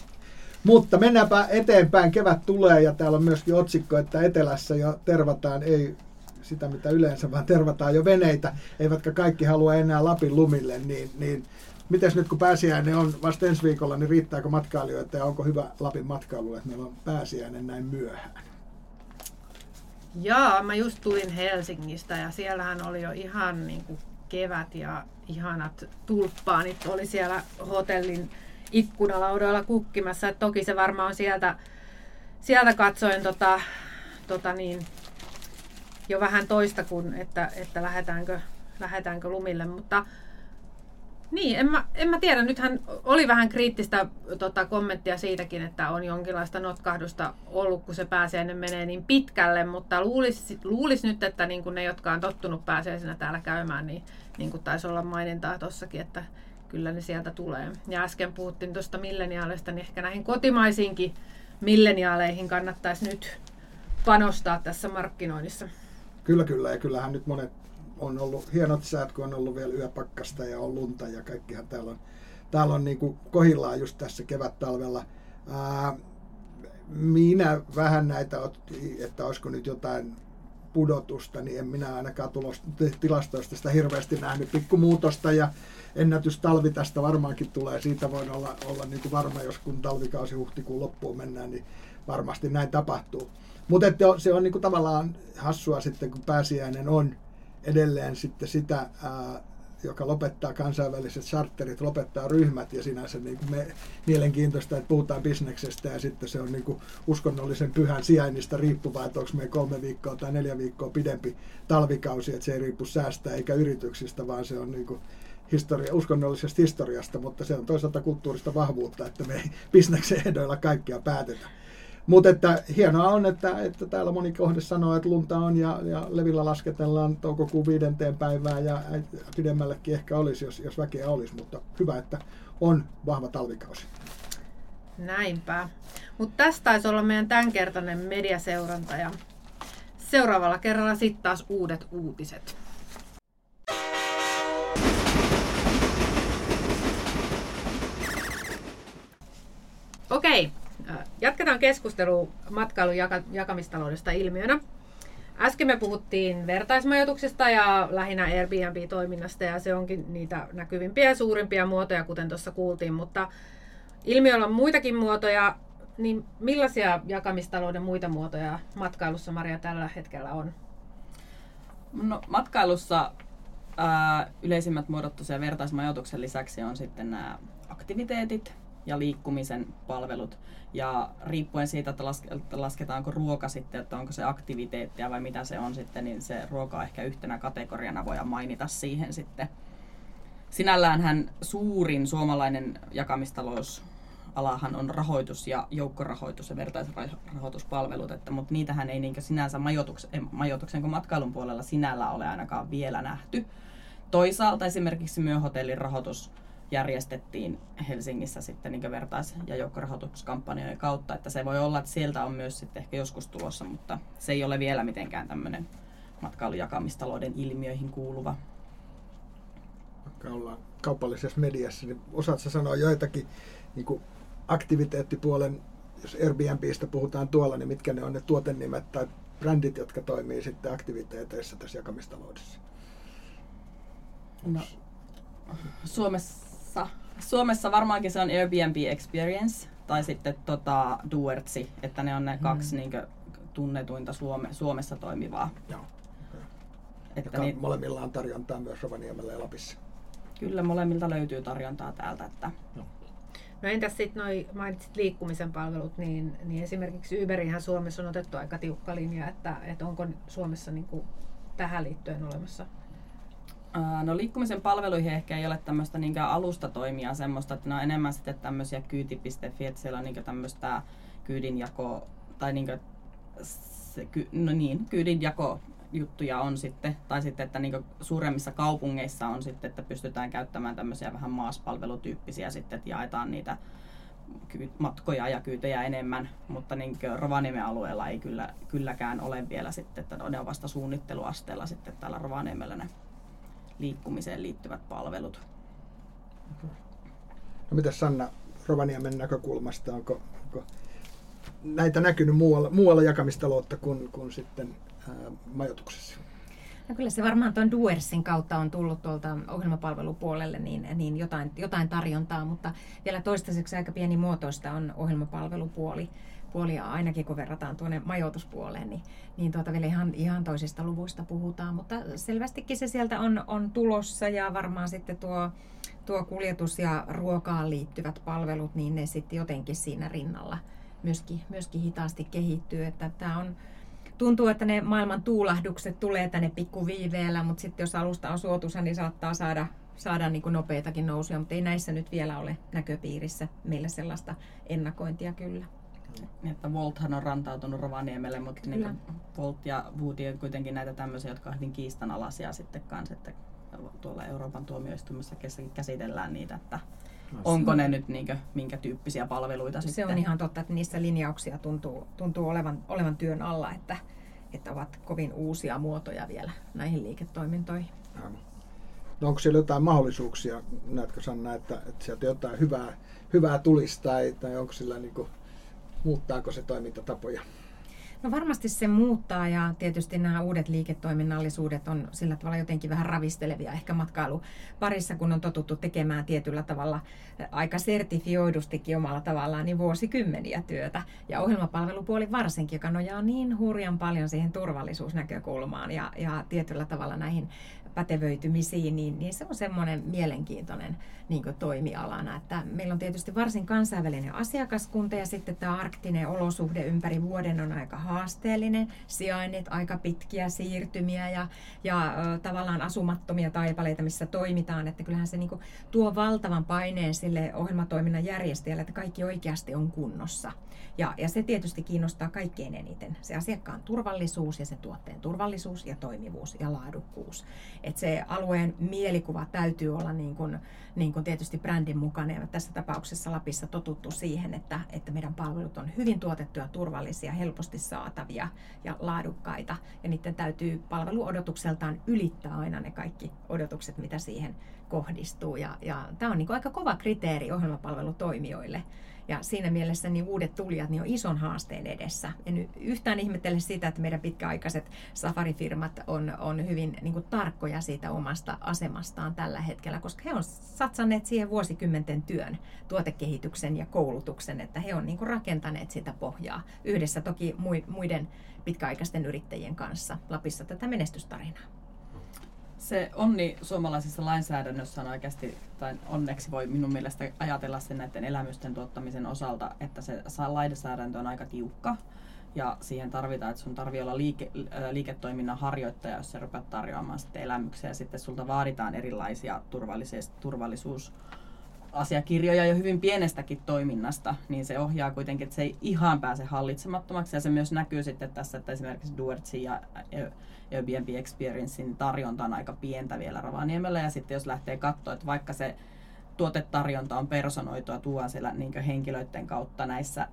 Mutta mennäänpä eteenpäin, kevät tulee ja täällä on myöskin otsikko, että etelässä jo tervataan, ei sitä mitä yleensä, vaan tervataan jo veneitä, eivätkä kaikki halua enää Lapin lumille, niin, niin Mites nyt kun pääsiäinen on vasta ensi viikolla, niin riittääkö matkailijoita ja onko hyvä Lapin matkailu, että meillä on pääsiäinen näin myöhään? Jaa, mä just tulin Helsingistä ja siellähän oli jo ihan niin kuin kevät ja ihanat tulppaanit oli siellä hotellin ikkunalaudoilla kukkimassa. Et toki se varmaan sieltä, sieltä katsoen tota, tota niin, jo vähän toista kuin, että, että lähdetäänkö, lähdetäänkö lumille, mutta niin, en mä, en mä tiedä. Nythän oli vähän kriittistä tota, kommenttia siitäkin, että on jonkinlaista notkahdusta ollut, kun se pääsiäinen menee niin pitkälle, mutta luulisi luulis nyt, että niin kuin ne, jotka on tottunut pääsiäisenä täällä käymään, niin, niin kuin taisi olla mainintaa tuossakin, että kyllä ne sieltä tulee. Ja äsken puhuttiin tuosta milleniaaleista, niin ehkä näihin kotimaisiinkin milleniaaleihin kannattaisi nyt panostaa tässä markkinoinnissa. Kyllä, kyllä. Ja kyllähän nyt monet on ollut hienot säät, kun on ollut vielä yöpakkasta ja on lunta ja kaikkihan täällä on, täällä on niin kuin kohillaan just tässä kevät-talvella. Ää, minä vähän näitä, että olisiko nyt jotain pudotusta, niin en minä ainakaan tulos, tilastoista sitä hirveästi nähnyt. Pikkumuutosta ja ennätystalvi tästä varmaankin tulee. Siitä voin olla, olla niin kuin varma, jos kun talvikausi huhtikuun loppuun mennään, niin varmasti näin tapahtuu. Mutta se on niin kuin tavallaan hassua sitten, kun pääsiäinen on edelleen sitten sitä, ää, joka lopettaa kansainväliset charterit, lopettaa ryhmät ja sinänsä niin kuin me, mielenkiintoista, että puhutaan bisneksestä ja sitten se on niin kuin uskonnollisen pyhän sijainnista riippuvaa, että onko meillä kolme viikkoa tai neljä viikkoa pidempi talvikausi, että se ei riippu säästä eikä yrityksistä, vaan se on niin kuin historia, uskonnollisesta historiasta, mutta se on toisaalta kulttuurista vahvuutta, että me ei bisneksen ehdoilla kaikkia päätetä. Mutta että hienoa on, että, että täällä moni kohde sanoo, että lunta on ja, ja levillä lasketellaan toukokuun viidenteen päivään ja pidemmällekin ehkä olisi, jos, jos väkeä olisi, mutta hyvä, että on vahva talvikausi. Näinpä. Mutta tästä taisi olla meidän tämänkertainen mediaseuranta ja seuraavalla kerralla sitten taas uudet uutiset. Okei, Jatketaan keskustelua matkailun jaka- jakamistaloudesta ilmiönä. Äsken me puhuttiin vertaismajoituksesta ja lähinnä Airbnb-toiminnasta ja se onkin niitä näkyvimpiä ja suurimpia muotoja, kuten tuossa kuultiin, mutta ilmiöllä on muitakin muotoja, niin millaisia jakamistalouden muita muotoja matkailussa Maria tällä hetkellä on? No, matkailussa ää, yleisimmät muodot vertaismajoituksen lisäksi on sitten nämä aktiviteetit, ja liikkumisen palvelut. Ja riippuen siitä, että lasketaanko ruoka sitten, että onko se aktiviteettia vai mitä se on sitten, niin se ruoka ehkä yhtenä kategoriana voidaan mainita siihen sitten. Sinälläänhän suurin suomalainen jakamistalous alahan on rahoitus ja joukkorahoitus ja vertaisrahoituspalvelut, että, mutta niitähän ei niinkö sinänsä majoituksen, majoituksen kuin matkailun puolella sinällä ole ainakaan vielä nähty. Toisaalta esimerkiksi myöhotellin rahoitus järjestettiin Helsingissä sitten niin vertais- ja joukkorahoituskampanjojen kautta, että se voi olla, että sieltä on myös sitten ehkä joskus tulossa, mutta se ei ole vielä mitenkään tämmöinen matkailujakamistalouden ilmiöihin kuuluva. Vaikka ollaan kaupallisessa mediassa, niin osaatko sanoa joitakin niin kuin aktiviteettipuolen, jos Airbnbistä puhutaan tuolla, niin mitkä ne on ne tuotenimet tai brändit, jotka toimii sitten aktiviteeteissa tässä jakamistaloudessa? No, Suomessa Suomessa, Suomessa varmaankin se on Airbnb Experience tai sitten tota, Duertsi, että ne on ne kaksi mm. niin tunnetuinta Suome, Suomessa toimivaa. Joo. Että niin, molemmilla on tarjontaa myös Rovaniemellä ja Lapissa. Kyllä, molemmilta löytyy tarjontaa täältä. Että... No. No entäs sitten noi mainitsit liikkumisen palvelut, niin, niin esimerkiksi Uberihan Suomessa on otettu aika tiukka linja, että, että onko Suomessa niin kuin tähän liittyen olemassa No liikkumisen palveluihin ehkä ei ole tämmöistä niinkään alustatoimia semmoista, että ne on enemmän sitten tämmöisiä kyyti.fi, että siellä on niinkö tämmöistä kyydinjako, tai niinkö, se, no niin, kyydinjako juttuja on sitten, tai sitten, että niin suuremmissa kaupungeissa on sitten, että pystytään käyttämään tämmöisiä vähän maaspalvelutyyppisiä sitten, että jaetaan niitä matkoja ja kyytejä enemmän, mutta niin Rovaniemen alueella ei kyllä, kylläkään ole vielä sitten, että ne on vasta suunnitteluasteella sitten täällä Rovaniemellä ne liikkumiseen liittyvät palvelut. No mitä Sanna Rovaniemen näkökulmasta, onko, onko näitä näkynyt muualla, muualla jakamistaloutta kuin, kuin sitten ää, majoituksessa? No kyllä se varmaan tuon Duersin kautta on tullut tuolta ohjelmapalvelupuolelle niin, niin jotain, jotain tarjontaa, mutta vielä toistaiseksi aika pieni muotoista on ohjelmapalvelupuoli puolia ainakin kun verrataan tuonne majoituspuoleen, niin, niin tuota vielä ihan, ihan toisista luvuista puhutaan, mutta selvästikin se sieltä on, on tulossa ja varmaan sitten tuo, tuo kuljetus ja ruokaan liittyvät palvelut, niin ne sitten jotenkin siinä rinnalla myöskin, myöskin hitaasti kehittyy, että tämä on, tuntuu, että ne maailman tuulahdukset tulee tänne pikkuviiveellä, mutta sitten jos alusta on suotuisa, niin saattaa saada, saada niin kuin nopeitakin nousuja, mutta ei näissä nyt vielä ole näköpiirissä meillä sellaista ennakointia kyllä. Niin, että Volthan on rantautunut Rovaniemelle, mutta niin Volt ja Woody on kuitenkin näitä tämmöisiä, jotka ovat hyvin kiistanalaisia sitten kanssa, että tuolla Euroopan tuomioistuimessa käsitellään niitä, että no, onko ne nyt niinkö, minkä tyyppisiä palveluita se sitten. Se on ihan totta, että niissä linjauksia tuntuu, tuntuu olevan, olevan työn alla, että, että ovat kovin uusia muotoja vielä näihin liiketoimintoihin. No onko siellä jotain mahdollisuuksia, näetkö Sanna, että, että sieltä jotain hyvää, hyvää tulisi tai, tai onko sillä niin kuin muuttaako se toimintatapoja? No varmasti se muuttaa ja tietysti nämä uudet liiketoiminnallisuudet on sillä tavalla jotenkin vähän ravistelevia ehkä matkailu parissa, kun on totuttu tekemään tietyllä tavalla aika sertifioidustikin omalla tavallaan niin vuosikymmeniä työtä. Ja ohjelmapalvelupuoli varsinkin, joka nojaa niin hurjan paljon siihen turvallisuusnäkökulmaan ja, ja tietyllä tavalla näihin pätevöitymisiin, niin, niin se on semmoinen mielenkiintoinen niin toimialana. Että meillä on tietysti varsin kansainvälinen asiakaskunta ja sitten tämä arktinen olosuhde ympäri vuoden on aika haasteellinen. Sijainnit, aika pitkiä siirtymiä ja, ja tavallaan asumattomia taipaleita, missä toimitaan. Että kyllähän se niin tuo valtavan paineen sille ohjelmatoiminnan järjestäjälle, että kaikki oikeasti on kunnossa. Ja, ja se tietysti kiinnostaa kaikkein eniten. Se asiakkaan turvallisuus ja se tuotteen turvallisuus ja toimivuus ja laadukkuus. Että se alueen mielikuva täytyy olla niin kuin, niin kuin tietysti brändin mukainen. Ja tässä tapauksessa Lapissa totuttu siihen, että, että meidän palvelut on hyvin tuotettuja, turvallisia, helposti saatavia ja laadukkaita. Ja niiden täytyy palveluodotukseltaan ylittää aina ne kaikki odotukset, mitä siihen kohdistuu. Ja, ja tämä on niin kuin aika kova kriteeri ohjelmapalvelutoimijoille. Ja siinä mielessä niin uudet tulijat niin on ison haasteen edessä. En yhtään ihmettele sitä, että meidän pitkäaikaiset safarifirmat on, on hyvin niin kuin, tarkkoja siitä omasta asemastaan tällä hetkellä, koska he on satsanneet siihen vuosikymmenten työn, tuotekehityksen ja koulutuksen, että he on niin kuin, rakentaneet sitä pohjaa yhdessä toki muiden pitkäaikaisten yrittäjien kanssa Lapissa tätä menestystarinaa se onni suomalaisessa lainsäädännössä on oikeasti, tai onneksi voi minun mielestä ajatella sen näiden elämysten tuottamisen osalta, että se lainsäädäntö on aika tiukka. Ja siihen tarvitaan, että sun tarvii olla liike, liiketoiminnan harjoittaja, jos sä rupeat tarjoamaan sitten elämyksiä. Ja sitten sulta vaaditaan erilaisia turvallisuus asiakirjoja jo hyvin pienestäkin toiminnasta, niin se ohjaa kuitenkin, että se ei ihan pääse hallitsemattomaksi. Ja se myös näkyy sitten tässä, että esimerkiksi Duertsin ja Airbnb Experiencein tarjonta on aika pientä vielä Rovaniemellä. Ja sitten jos lähtee katsoa, että vaikka se tuotetarjonta on personoitua, tuo siellä niin henkilöiden kautta näissä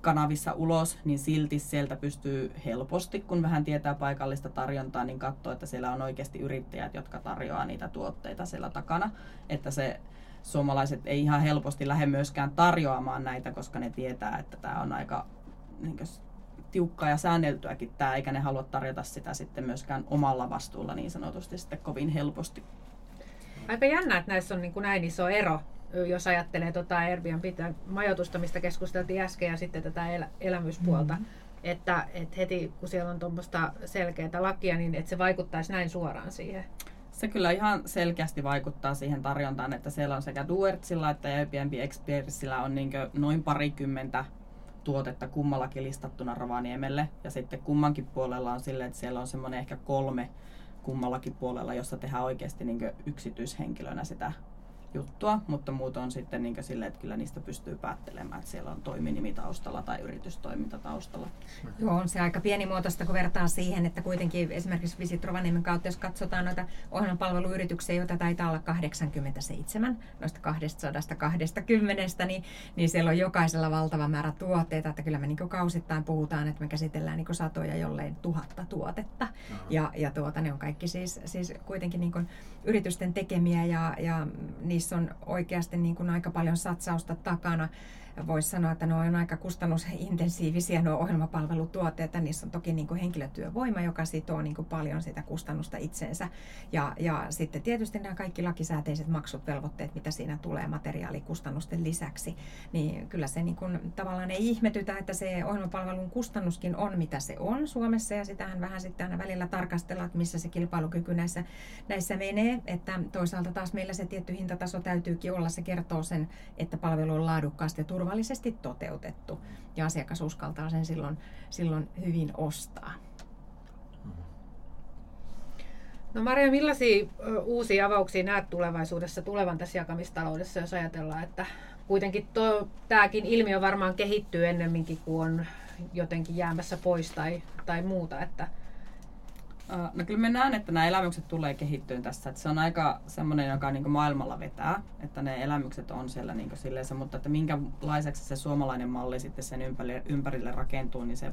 kanavissa ulos, niin silti sieltä pystyy helposti, kun vähän tietää paikallista tarjontaa, niin katsoa, että siellä on oikeasti yrittäjät, jotka tarjoaa niitä tuotteita siellä takana. Että se suomalaiset ei ihan helposti lähde myöskään tarjoamaan näitä, koska ne tietää, että tämä on aika niin kuin, tiukkaa ja säänneltyäkin tämä, eikä ne halua tarjota sitä sitten myöskään omalla vastuulla niin sanotusti sitten kovin helposti. Aika jännä, että näissä on niin kuin näin iso ero, jos ajattelee tuota Airbnb majoitusta, mistä keskusteltiin äsken, ja sitten tätä el- elämyspuolta. Mm-hmm. Että, että heti kun siellä on tuommoista selkeää lakia, niin että se vaikuttaisi näin suoraan siihen. Se kyllä ihan selkeästi vaikuttaa siihen tarjontaan, että siellä on sekä Duertsilla että Airbnb Expertsillä on niin noin parikymmentä tuotetta kummallakin listattuna Rovaniemelle. Ja sitten kummankin puolella on silleen, että siellä on semmoinen ehkä kolme kummallakin puolella, jossa tehdään oikeasti niin yksityishenkilönä sitä juttua, mutta muut on sitten niin silleen, että kyllä niistä pystyy päättelemään, että siellä on toiminimi taustalla tai yritystoiminta taustalla. Joo, on se aika pienimuotoista, kun vertaa siihen, että kuitenkin esimerkiksi Visit Rovaniemen kautta, jos katsotaan noita ohjelmapalveluyrityksiä, joita taitaa olla 87 noista 220, niin, niin siellä on jokaisella valtava määrä tuotteita, että kyllä me niin kausittain puhutaan, että me käsitellään niin satoja jollein tuhatta tuotetta. Ja, ja tuota, ne on kaikki siis, siis kuitenkin niin yritysten tekemiä ja, ja niissä on oikeasti niin kuin aika paljon satsausta takana voisi sanoa, että ne on aika kustannusintensiivisiä nuo ohjelmapalvelutuotteet. Niissä on toki niin kuin henkilötyövoima, joka sitoo niin kuin paljon sitä kustannusta itseensä. Ja, ja sitten tietysti nämä kaikki lakisääteiset maksut, velvoitteet, mitä siinä tulee materiaalikustannusten lisäksi. Niin kyllä se niin kuin, tavallaan ei ihmetytä, että se ohjelmapalvelun kustannuskin on mitä se on Suomessa. Ja sitähän vähän sitten aina välillä tarkastellaan, että missä se kilpailukyky näissä, näissä menee. Että toisaalta taas meillä se tietty hintataso täytyykin olla. Se kertoo sen, että palvelu on laadukkaasti ja turvallisesti toteutettu ja asiakas uskaltaa sen silloin, silloin hyvin ostaa. No Maria, millaisia uusia avauksia näet tulevaisuudessa tulevan tässä jakamistaloudessa, jos ajatellaan, että kuitenkin tuo, tämäkin ilmiö varmaan kehittyy ennemminkin kuin on jotenkin jäämässä pois tai, tai muuta, että No kyllä me näen, että nämä elämykset tulee kehittyyn tässä. Että se on aika semmoinen, joka niin maailmalla vetää, että ne elämykset on siellä niin silleen, mutta että minkälaiseksi se suomalainen malli sitten sen ympärille, ympärille rakentuu, niin se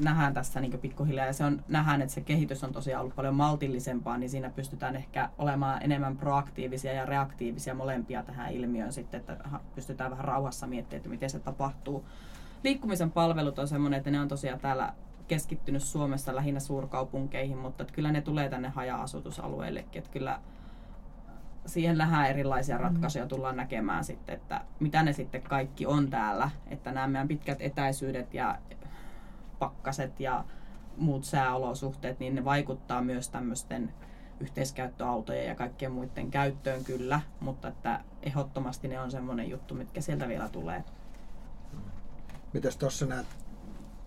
nähdään tässä niin pikkuhiljaa. Ja se on, nähdään, että se kehitys on tosiaan ollut paljon maltillisempaa, niin siinä pystytään ehkä olemaan enemmän proaktiivisia ja reaktiivisia molempia tähän ilmiöön sitten, että pystytään vähän rauhassa miettimään, että miten se tapahtuu. Liikkumisen palvelut on semmoinen, että ne on tosiaan täällä keskittynyt Suomessa lähinnä suurkaupunkeihin, mutta että kyllä ne tulee tänne haja-asutusalueillekin. Että kyllä siihen lähdään erilaisia mm. ratkaisuja tullaan näkemään sitten, että mitä ne sitten kaikki on täällä. Että nämä meidän pitkät etäisyydet ja pakkaset ja muut sääolosuhteet, niin ne vaikuttaa myös tämmöisten yhteiskäyttöautojen ja kaikkien muiden käyttöön kyllä, mutta että ehdottomasti ne on semmoinen juttu, mitkä sieltä vielä tulee. Mitäs tuossa näet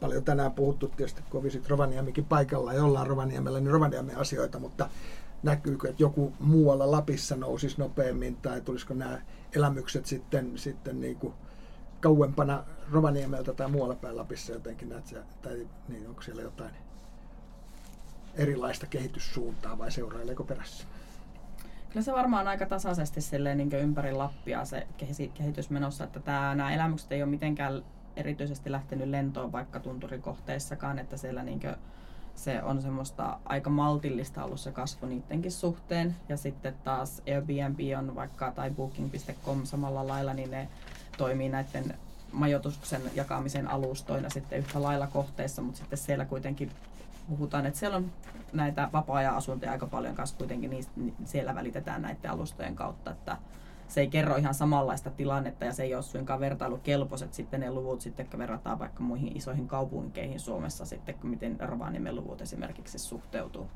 paljon tänään puhuttu tietysti, kun visit Rovaniemikin paikalla ja ollaan Rovaniemellä, niin Rovaniemen asioita, mutta näkyykö, että joku muualla Lapissa nousisi nopeammin tai tulisiko nämä elämykset sitten, sitten niin kuin kauempana Rovaniemeltä tai muualla päin Lapissa jotenkin, näet tai niin, onko siellä jotain erilaista kehityssuuntaa vai seuraileeko perässä? Kyllä se varmaan aika tasaisesti silleen, niin ympäri Lappia se kehitys menossa, että tämä, nämä elämykset ei ole mitenkään erityisesti lähtenyt lentoon vaikka tunturikohteissakaan, että siellä niinkö se on semmoista aika maltillista ollut se kasvu niidenkin suhteen. Ja sitten taas Airbnb on vaikka tai booking.com samalla lailla, niin ne toimii näiden majoituksen jakamisen alustoina sitten yhtä lailla kohteissa, mutta sitten siellä kuitenkin puhutaan, että siellä on näitä vapaa-ajan asuntoja aika paljon kanssa kuitenkin, niin siellä välitetään näiden alustojen kautta, että se ei kerro ihan samanlaista tilannetta ja se ei ole suinkaan vertailukelpoiset sitten ne luvut sitten, kun verrataan vaikka muihin isoihin kaupunkeihin Suomessa sitten, miten Rovaniemen luvut esimerkiksi suhteutuu.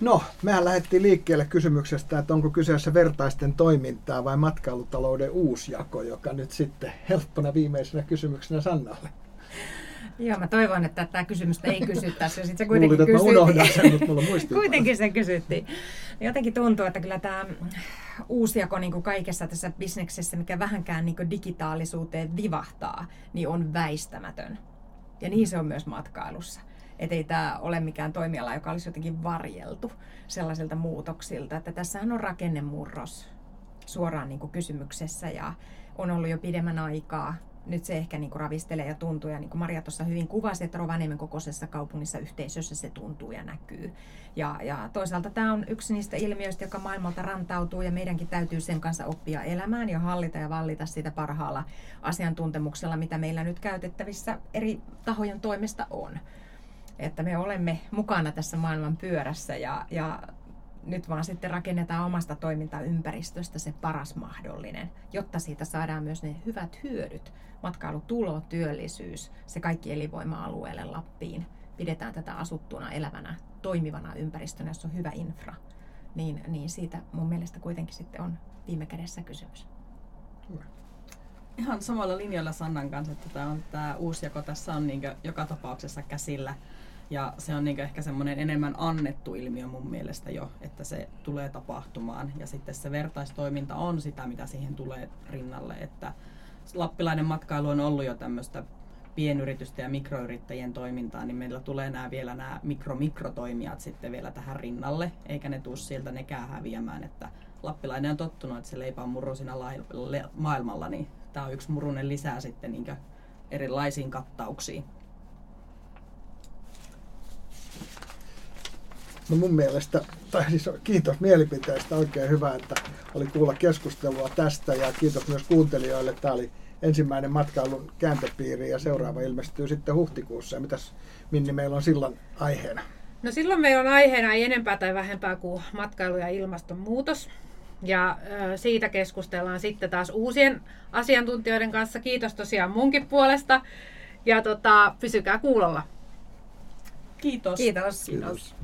No, mehän lähdettiin liikkeelle kysymyksestä, että onko kyseessä vertaisten toimintaa vai matkailutalouden uusjako, joka nyt sitten helppona viimeisenä kysymyksenä Sannalle. Joo, mä toivon, että tämä kysymystä ei kysyttäisi. Sitten se kuitenkin Luulit, että mä unohdan sen, mutta mulla Kuitenkin se kysyttiin. Jotenkin tuntuu, että kyllä tämä uusjako niin kuin kaikessa tässä bisneksessä, mikä vähänkään niin kuin digitaalisuuteen vivahtaa, niin on väistämätön. Ja niin se on myös matkailussa. Että ei tämä ole mikään toimiala, joka olisi jotenkin varjeltu sellaisilta muutoksilta. Että tässähän on rakennemurros suoraan niin kuin kysymyksessä ja on ollut jo pidemmän aikaa nyt se ehkä niin kuin ravistelee ja tuntuu. Ja niin kuin Maria tuossa hyvin kuvasi, että Rovaniemen kokoisessa kaupungissa yhteisössä se tuntuu ja näkyy. Ja, ja toisaalta tämä on yksi niistä ilmiöistä, joka maailmalta rantautuu ja meidänkin täytyy sen kanssa oppia elämään ja hallita ja vallita sitä parhaalla asiantuntemuksella, mitä meillä nyt käytettävissä eri tahojen toimesta on. Että me olemme mukana tässä maailman pyörässä ja, ja nyt vaan sitten rakennetaan omasta toimintaympäristöstä se paras mahdollinen, jotta siitä saadaan myös ne hyvät hyödyt, matkailutulo, työllisyys, se kaikki elinvoima-alueelle Lappiin. Pidetään tätä asuttuna, elävänä, toimivana ympäristönä, jossa on hyvä infra. Niin, niin siitä mun mielestä kuitenkin sitten on viime kädessä kysymys. Ihan samalla linjalla Sannan kanssa, että tämä, on, tämä uusjako tässä on niin joka tapauksessa käsillä Ja se on niin ehkä semmoinen enemmän annettu ilmiö mun mielestä jo, että se tulee tapahtumaan. Ja sitten se vertaistoiminta on sitä, mitä siihen tulee rinnalle. Että lappilainen matkailu on ollut jo tämmöistä pienyritysten ja mikroyrittäjien toimintaa, niin meillä tulee nämä vielä nämä mikro-mikrotoimijat sitten vielä tähän rinnalle, eikä ne tuu sieltä nekään häviämään, että lappilainen on tottunut, että se leipä on muru siinä maailmalla, niin tämä on yksi murunen lisää sitten niin erilaisiin kattauksiin. No mun mielestä, tai siis kiitos mielipiteestä, oikein hyvä, että oli kuulla keskustelua tästä ja kiitos myös kuuntelijoille. Tämä oli ensimmäinen matkailun kääntöpiiri ja seuraava ilmestyy sitten huhtikuussa. Ja mitäs Minni meillä on silloin aiheena? No silloin meillä on aiheena ei enempää tai vähempää kuin matkailu ja ilmastonmuutos. Ja siitä keskustellaan sitten taas uusien asiantuntijoiden kanssa. Kiitos tosiaan munkin puolesta. Ja tota, pysykää kuulolla. Kiitos. Kiitos. Kiitos.